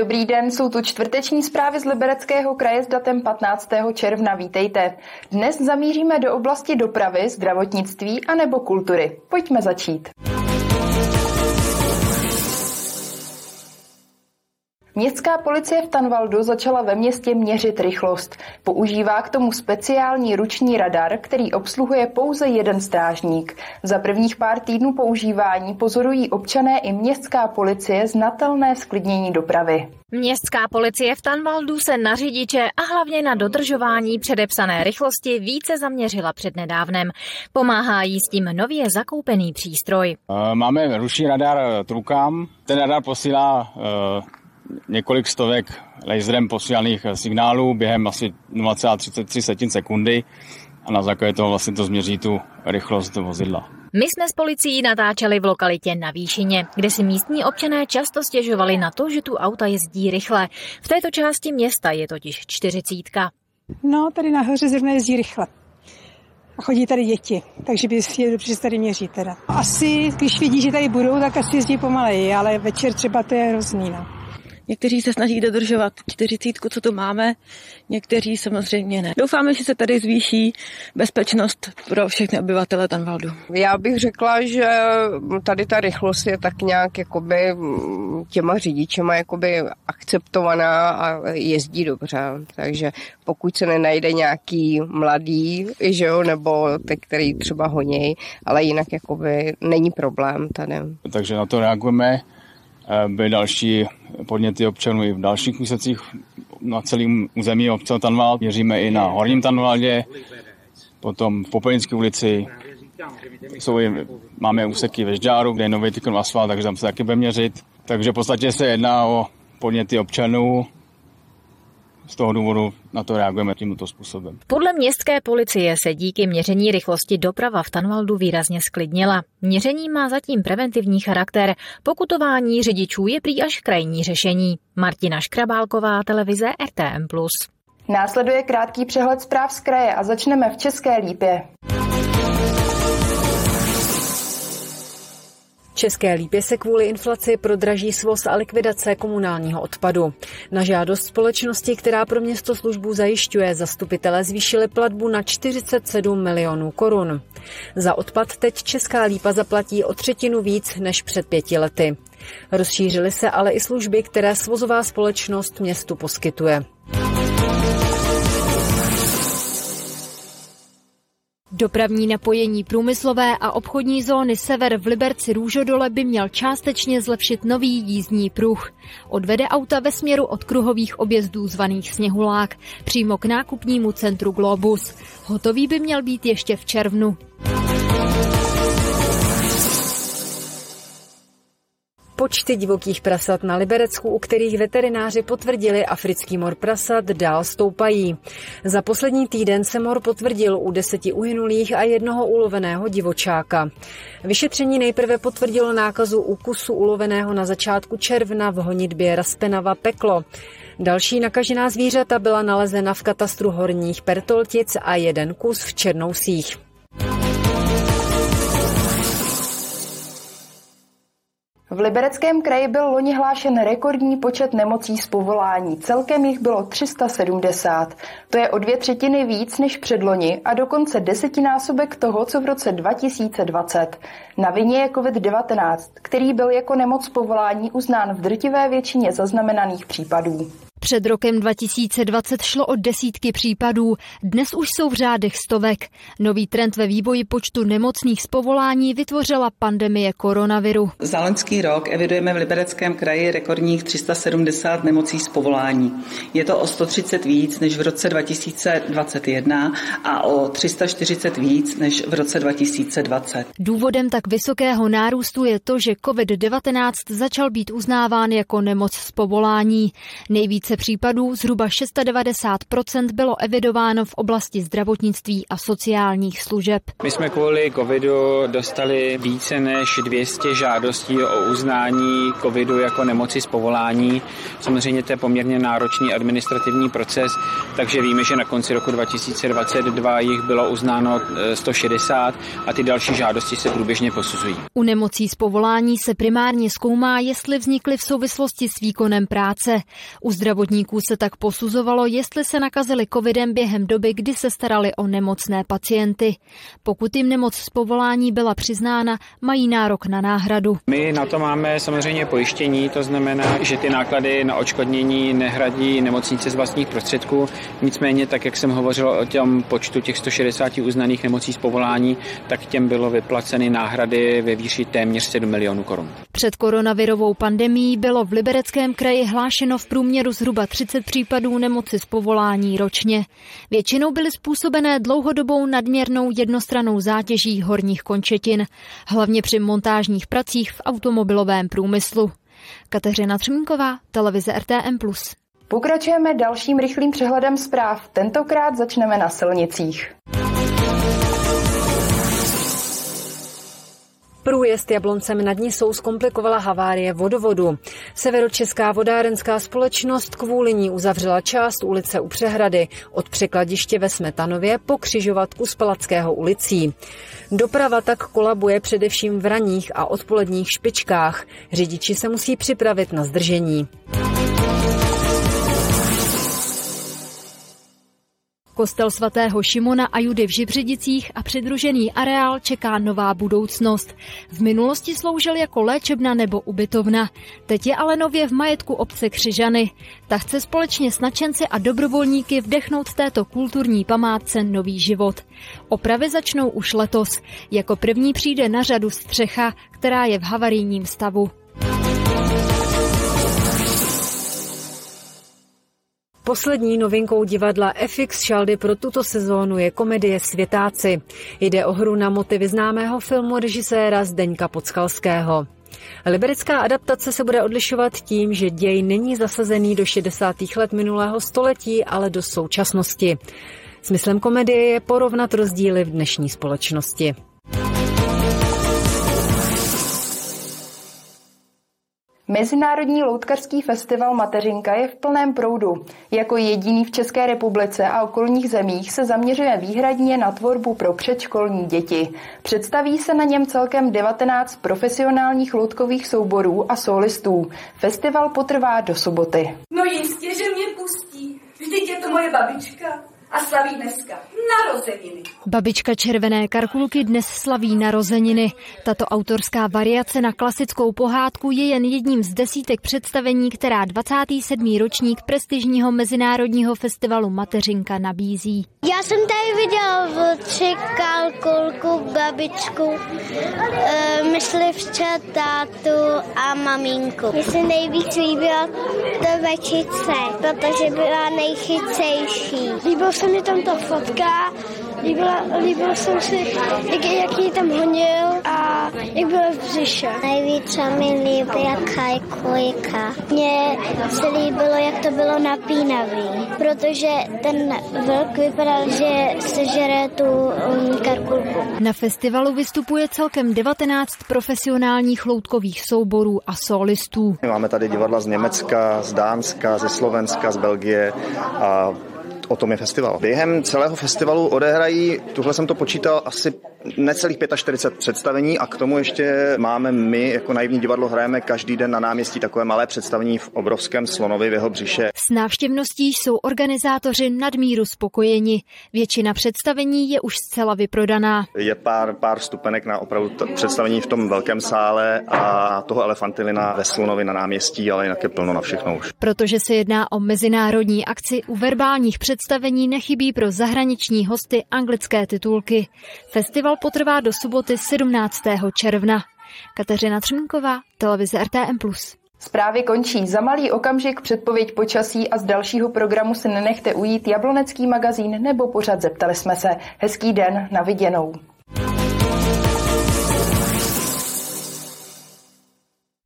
Dobrý den, jsou tu čtvrteční zprávy z Libereckého kraje s datem 15. června. Vítejte. Dnes zamíříme do oblasti dopravy, zdravotnictví a nebo kultury. Pojďme začít. Městská policie v Tanvaldu začala ve městě měřit rychlost. Používá k tomu speciální ruční radar, který obsluhuje pouze jeden strážník. Za prvních pár týdnů používání pozorují občané i městská policie znatelné sklidnění dopravy. Městská policie v Tanvaldu se na řidiče a hlavně na dodržování předepsané rychlosti více zaměřila před nedávnem. Pomáhá jí s tím nově zakoupený přístroj. Máme ruční radar Trukam. Ten radar posílá několik stovek laserem posílaných signálů během asi 0,33 sekundy a na základě toho vlastně to změří tu rychlost vozidla. My jsme s policií natáčeli v lokalitě na Výšině, kde si místní občané často stěžovali na to, že tu auta jezdí rychle. V této části města je totiž čtyřicítka. No, tady nahoře zrovna jezdí rychle. A chodí tady děti, takže by je dobře, že tady měří teda. Asi, když vidí, že tady budou, tak asi jezdí pomaleji, ale večer třeba to je hrozný. No. Někteří se snaží dodržovat čtyřicítku, co tu máme, někteří samozřejmě ne. Doufáme, že se tady zvýší bezpečnost pro všechny obyvatele Tanvaldu. Já bych řekla, že tady ta rychlost je tak nějak jakoby těma řidičema jakoby akceptovaná a jezdí dobře. Takže pokud se nenajde nějaký mladý, že jo, nebo ty, který třeba honěj, ale jinak jakoby není problém tady. Takže na to reagujeme byly další podněty občanů i v dalších úsecích na celém území obce Tanvald. Měříme i na Horním Tanvaldě, potom v Popelnické ulici. Jsou i, máme úseky ve Žďáru, kde je nový tykon asfalt, takže tam se taky bude měřit. Takže v podstatě se jedná o podněty občanů, z toho důvodu na to reagujeme tímto způsobem. Podle městské policie se díky měření rychlosti doprava v Tanvaldu výrazně sklidnila. Měření má zatím preventivní charakter. Pokutování řidičů je prý až krajní řešení. Martina Škrabálková, televize RTM+. Následuje krátký přehled zpráv z kraje a začneme v České Lípě. České lípě se kvůli inflaci prodraží svoz a likvidace komunálního odpadu. Na žádost společnosti, která pro město službu zajišťuje, zastupitelé zvýšili platbu na 47 milionů korun. Za odpad teď Česká lípa zaplatí o třetinu víc než před pěti lety. Rozšířily se ale i služby, které svozová společnost městu poskytuje. Dopravní napojení průmyslové a obchodní zóny Sever v Liberci Růžodole by měl částečně zlepšit nový jízdní pruh. Odvede auta ve směru od kruhových objezdů zvaných Sněhulák přímo k nákupnímu centru Globus. Hotový by měl být ještě v červnu. Počty divokých prasat na Liberecku, u kterých veterináři potvrdili africký mor prasat, dál stoupají. Za poslední týden se mor potvrdil u deseti uhynulých a jednoho uloveného divočáka. Vyšetření nejprve potvrdilo nákazu ukusu uloveného na začátku června v honitbě Raspenava Peklo. Další nakažená zvířata byla nalezena v katastru Horních Pertoltic a jeden kus v Černousích. V Libereckém kraji byl loni hlášen rekordní počet nemocí z povolání. Celkem jich bylo 370. To je o dvě třetiny víc než předloni a dokonce desetinásobek toho, co v roce 2020. Na vině je COVID-19, který byl jako nemoc povolání uznán v drtivé většině zaznamenaných případů. Před rokem 2020 šlo o desítky případů, dnes už jsou v řádech stovek. Nový trend ve vývoji počtu nemocných z povolání vytvořila pandemie koronaviru. Za loňský rok evidujeme v Libereckém kraji rekordních 370 nemocí z povolání. Je to o 130 víc než v roce 2021 a o 340 víc než v roce 2020. Důvodem tak vysokého nárůstu je to, že COVID-19 začal být uznáván jako nemoc z povolání. Nejvíce více případů, zhruba 690% bylo evidováno v oblasti zdravotnictví a sociálních služeb. My jsme kvůli covidu dostali více než 200 žádostí o uznání covidu jako nemoci z povolání. Samozřejmě to je poměrně náročný administrativní proces, takže víme, že na konci roku 2022 jich bylo uznáno 160 a ty další žádosti se průběžně posuzují. U nemocí z povolání se primárně zkoumá, jestli vznikly v souvislosti s výkonem práce. U zdravotníků se tak posuzovalo, jestli se nakazili covidem během doby, kdy se starali o nemocné pacienty. Pokud jim nemoc z povolání byla přiznána, mají nárok na náhradu. My na to máme samozřejmě pojištění, to znamená, že ty náklady na očkodnění nehradí nemocnice z vlastních prostředků. Nicméně, tak jak jsem hovořil o tom počtu těch 160 uznaných nemocí z povolání, tak těm bylo vyplaceny náhrady ve výši téměř 7 milionů korun. Před koronavirovou pandemí bylo v Libereckém kraji hlášeno v průměru zhruba 30 případů nemoci z povolání ročně. Většinou byly způsobené dlouhodobou nadměrnou jednostranou zátěží horních končetin, hlavně při montážních pracích v automobilovém průmyslu. Kateřina Třmínková, televize RTM+. Pokračujeme dalším rychlým přehledem zpráv. Tentokrát začneme na silnicích. Průjezd Jabloncem nad Nisou zkomplikovala havárie vodovodu. Severočeská vodárenská společnost kvůli ní uzavřela část ulice u Přehrady od překladiště ve Smetanově po křižovatku z Palackého ulicí. Doprava tak kolabuje především v raních a odpoledních špičkách. Řidiči se musí připravit na zdržení. Kostel svatého Šimona a Judy v Žibředicích a přidružený areál čeká nová budoucnost. V minulosti sloužil jako léčebna nebo ubytovna. Teď je ale nově v majetku obce Křižany. Ta chce společně s nadšenci a dobrovolníky vdechnout této kulturní památce nový život. Opravy začnou už letos. Jako první přijde na řadu střecha, která je v havarijním stavu. Poslední novinkou divadla FX Šaldy pro tuto sezónu je komedie Světáci. Jde o hru na motivy známého filmu režiséra Zdeňka Podskalského. Liberecká adaptace se bude odlišovat tím, že děj není zasazený do 60. let minulého století, ale do současnosti. Smyslem komedie je porovnat rozdíly v dnešní společnosti. Mezinárodní loutkařský festival Mateřinka je v plném proudu. Jako jediný v České republice a okolních zemích se zaměřuje výhradně na tvorbu pro předškolní děti. Představí se na něm celkem 19 profesionálních loutkových souborů a solistů. Festival potrvá do soboty. No jistě, že mě pustí. Vždyť je to moje babička a slaví dneska narozeniny. Babička Červené karkulky dnes slaví narozeniny. Tato autorská variace na klasickou pohádku je jen jedním z desítek představení, která 27. ročník prestižního mezinárodního festivalu Mateřinka nabízí. Já jsem tady viděl v tři kalkulku babičku, e, myslivče, tátu a maminku. Mně se nejvíc líbila ta večice, protože byla nejchycejší. Líbil se mi tam ta fotka, líbila, líbilo jsem si, jak, jak ji tam honil a jak byla v břiše. Nejvíc se mi líbila kajkujka. Mně se líbilo, jak to bylo napínavý, protože ten vlk vypadal, že sežere tu um, karkulku. Na festivalu vystupuje celkem 19 profesionálních loutkových souborů a solistů. Máme tady divadla z Německa, z Dánska, ze Slovenska, z Belgie a o tom je festival. Během celého festivalu odehrají, tuhle jsem to počítal, asi necelých 45 představení a k tomu ještě máme my, jako naivní divadlo, hrajeme každý den na náměstí takové malé představení v obrovském slonovi v jeho břiše. S návštěvností jsou organizátoři nadmíru spokojeni. Většina představení je už zcela vyprodaná. Je pár, pár stupenek na opravdu představení v tom velkém sále a toho elefantilina ve slonovi na náměstí, ale jinak je plno na všechno už. Protože se jedná o mezinárodní akci u verbálních představení nechybí pro zahraniční hosty anglické titulky. Festival potrvá do soboty 17. června. Kateřina Třmínková, televize RTM+. Zprávy končí. Za malý okamžik předpověď počasí a z dalšího programu se nenechte ujít Jablonecký magazín nebo pořad Zeptali jsme se. Hezký den, na viděnou.